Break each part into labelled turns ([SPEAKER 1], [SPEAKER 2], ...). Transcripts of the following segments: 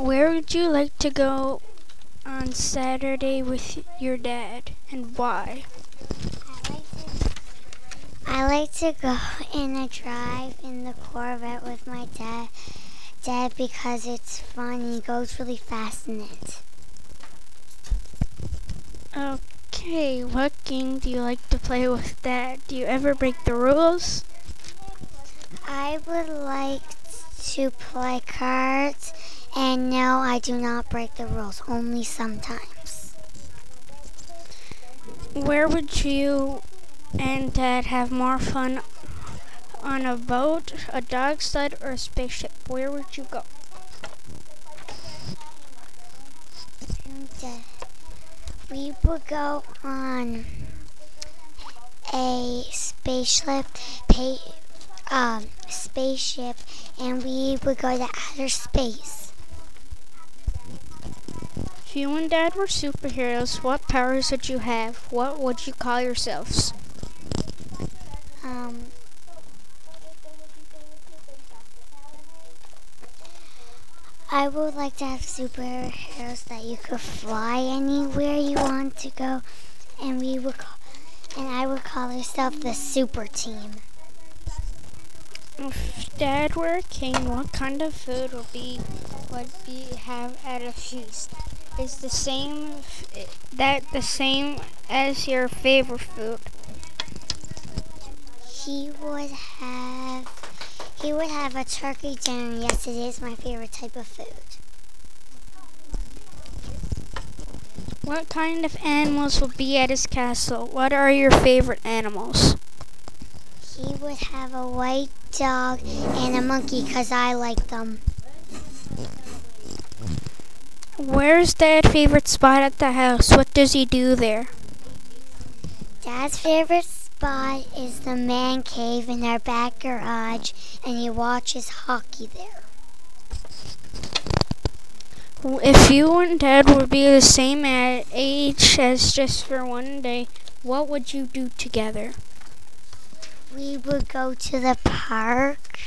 [SPEAKER 1] Where would you like to go on Saturday with your dad and why?
[SPEAKER 2] I like to go in a drive in the Corvette with my dad, dad because it's fun and he goes really fast in it.
[SPEAKER 1] Okay, what game do you like to play with dad? Do you ever break the rules?
[SPEAKER 2] I would like to play cards and no, I do not break the rules, only sometimes.
[SPEAKER 1] Where would you and Dad have more fun on a boat, a dog sled, or a spaceship? Where would you go?
[SPEAKER 2] We would go on a spaceship, pay, um, spaceship, and we would go to outer space.
[SPEAKER 1] If you and Dad were superheroes, what powers would you have? What would you call yourselves?
[SPEAKER 2] Um, I would like to have superheroes that you could fly anywhere you want to go, and we would, call, and I would call ourselves the Super Team.
[SPEAKER 1] If Dad were a king, what kind of food would be would be have at a feast? Is the same that the same as your favorite food?
[SPEAKER 2] He would have he would have a turkey dinner. Yes, it is my favorite type of food.
[SPEAKER 1] What kind of animals will be at his castle? What are your favorite animals?
[SPEAKER 2] He would have a white dog and a monkey because I like them.
[SPEAKER 1] Where's Dad's favorite spot at the house? What does he do there?
[SPEAKER 2] Dad's favorite spot is the man cave in our back garage, and he watches hockey there.
[SPEAKER 1] If you and Dad would be the same age as just for one day, what would you do together?
[SPEAKER 2] We would go to the park.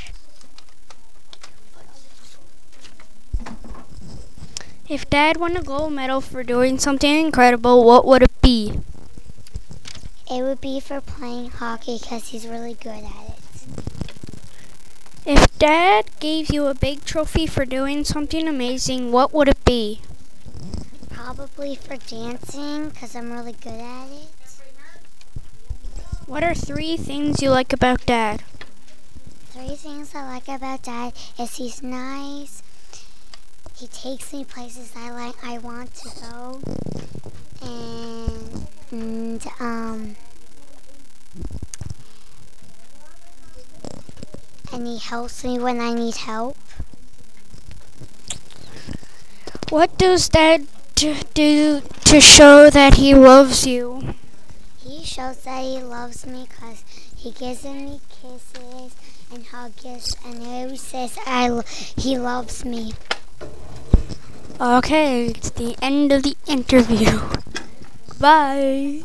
[SPEAKER 1] If Dad won a gold medal for doing something incredible, what would it be?
[SPEAKER 2] It would be for playing hockey because he's really good at it.
[SPEAKER 1] If Dad gave you a big trophy for doing something amazing, what would it be?
[SPEAKER 2] Probably for dancing because I'm really good at it.
[SPEAKER 1] What are three things you like about Dad?
[SPEAKER 2] Three things I like about Dad is he's nice. He takes me places I like I want to go. And, and um and he helps me when I need help.
[SPEAKER 1] What does Dad do to show that he loves you?
[SPEAKER 2] He shows that he loves me because he gives me kisses and hugs and he always says I he loves me.
[SPEAKER 1] Okay, it's the end of the interview. Bye.